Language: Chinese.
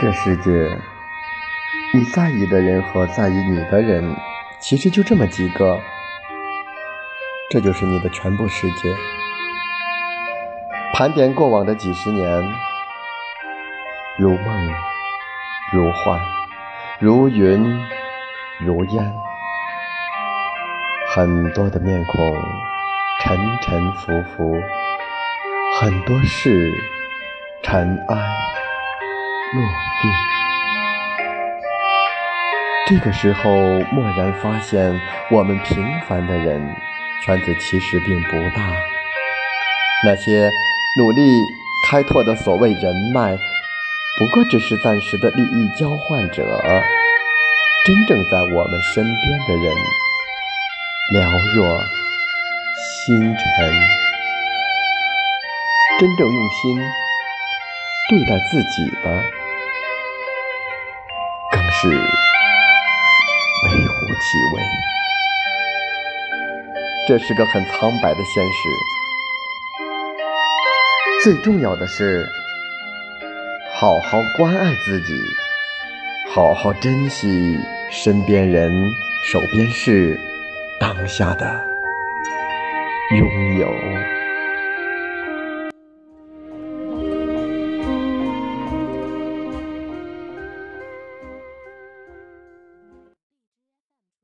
这世界，你在意的人和在意你的人，其实就这么几个，这就是你的全部世界。盘点过往的几十年，如梦如幻，如云如烟，很多的面孔沉沉浮浮，很多事尘埃。落地。这个时候，蓦然发现，我们平凡的人圈子其实并不大。那些努力开拓的所谓人脉，不过只是暂时的利益交换者。真正在我们身边的人，寥若星辰。真正用心对待自己的。是微乎其微，这是个很苍白的现实。最重要的是，好好关爱自己，好好珍惜身边人、手边事、当下的拥有。